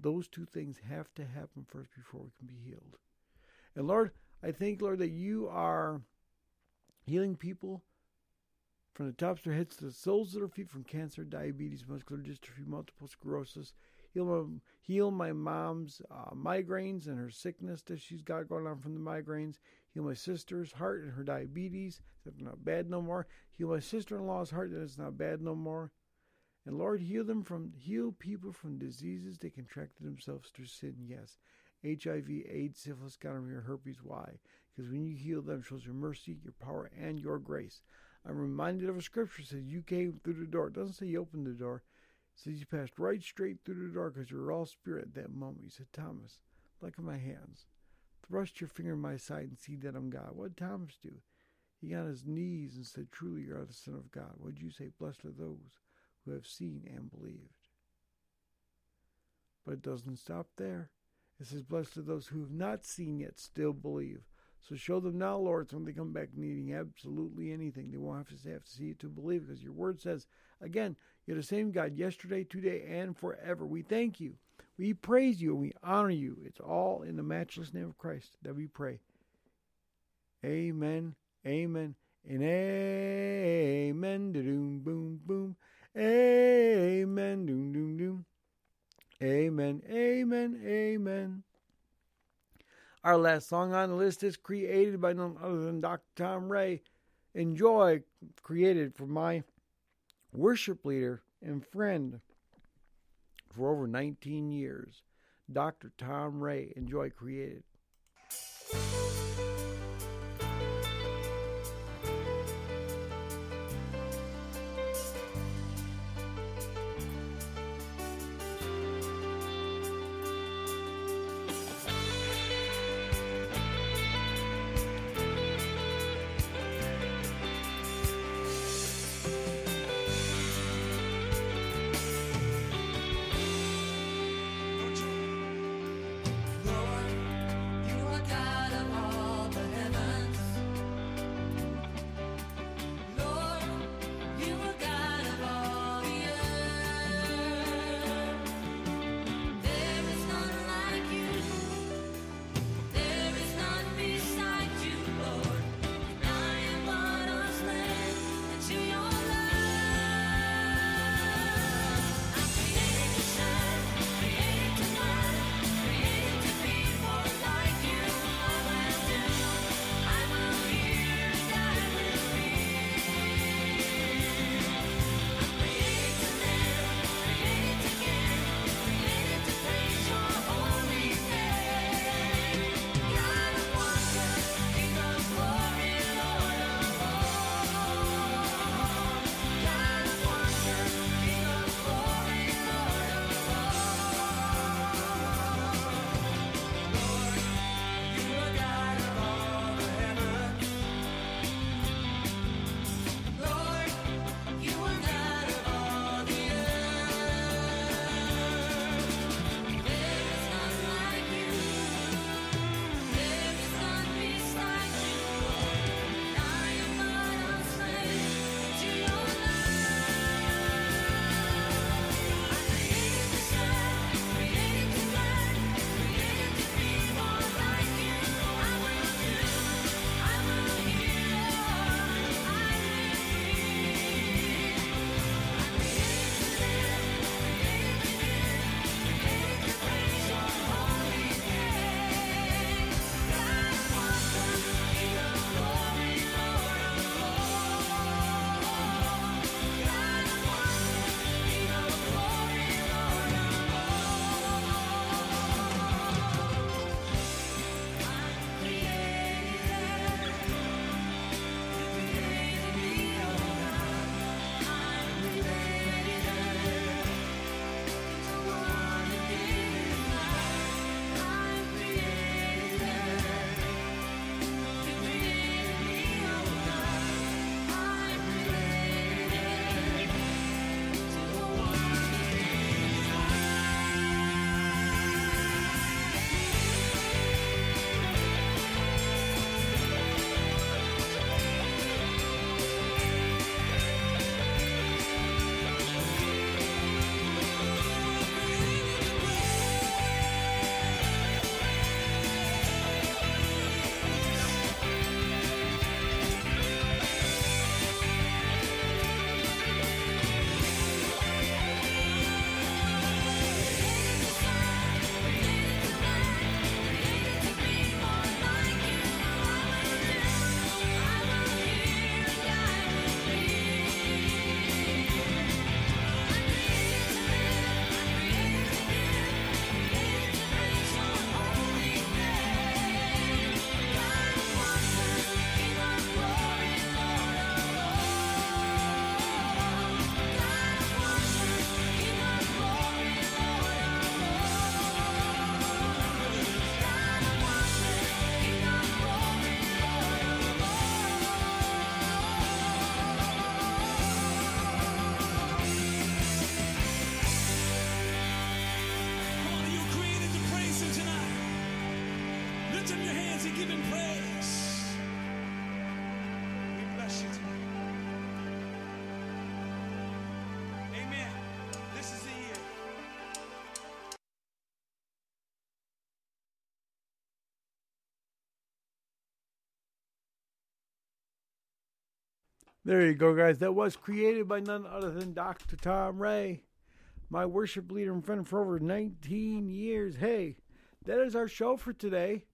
Those two things have to happen first before we can be healed. And Lord, I thank, Lord, that you are healing people from the tops of their heads to the soles of their feet from cancer, diabetes, muscular dystrophy, multiple sclerosis. Heal my, heal my mom's uh, migraines and her sickness that she's got going on from the migraines. Heal my sister's heart and her diabetes. That's not bad no more. Heal my sister-in-law's heart that it's not bad no more. And Lord, heal them from heal people from diseases they contracted themselves through sin. Yes, HIV, AIDS, syphilis, gonorrhea, herpes. Why? Because when you heal them, it shows your mercy, your power, and your grace. I'm reminded of a scripture that says you came through the door. It doesn't say you opened the door. Says you passed right straight through the door because you were all spirit at that moment. He said, Thomas, look at my hands. Thrust your finger in my side and see that I'm God. What did Thomas do? He got on his knees and said, Truly, you are the Son of God. What did you say? Blessed are those who have seen and believed. But it doesn't stop there. It says, Blessed are those who have not seen yet still believe. So show them now, Lord, so when they come back needing absolutely anything, they won't have to have to see it to believe because your word says, again, you're the same God yesterday, today, and forever. We thank you. We praise you we honor you. It's all in the matchless name of Christ that we pray. Amen, amen, and amen. Doom, boom, boom. Amen, doom, doom, doom. Amen, amen, amen. Our last song on the list is created by none other than Dr. Tom Ray. Enjoy, created for my worship leader and friend for over 19 years, Dr. Tom Ray. Enjoy, created. There you go, guys. That was created by none other than Dr. Tom Ray, my worship leader and friend for over 19 years. Hey, that is our show for today.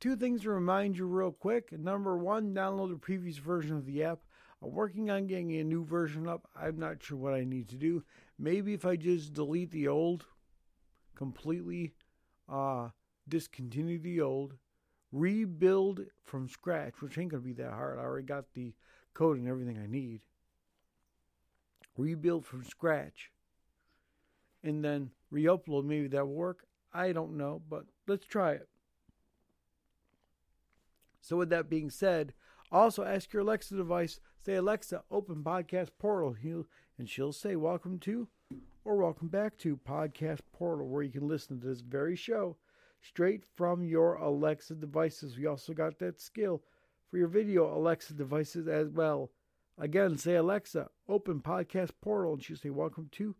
Two things to remind you real quick. Number one, download the previous version of the app. I'm working on getting a new version up. I'm not sure what I need to do. Maybe if I just delete the old, completely uh, discontinue the old, rebuild from scratch, which ain't going to be that hard. I already got the code and everything I need. Rebuild from scratch. And then re upload. Maybe that will work. I don't know, but let's try it. So, with that being said, also ask your Alexa device, say, Alexa, open podcast portal, and she'll say, Welcome to or Welcome back to Podcast Portal, where you can listen to this very show straight from your Alexa devices. We also got that skill for your video Alexa devices as well. Again, say, Alexa, open Podcast Portal, and she'll say, Welcome to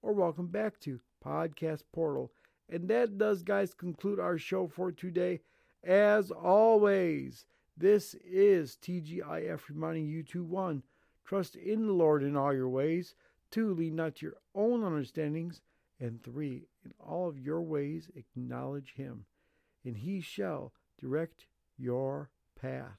or Welcome back to Podcast Portal. And that does, guys, conclude our show for today. As always, this is TGIF reminding you to one, trust in the Lord in all your ways, two, lean not to your own understandings, and three, in all of your ways acknowledge him, and he shall direct your path.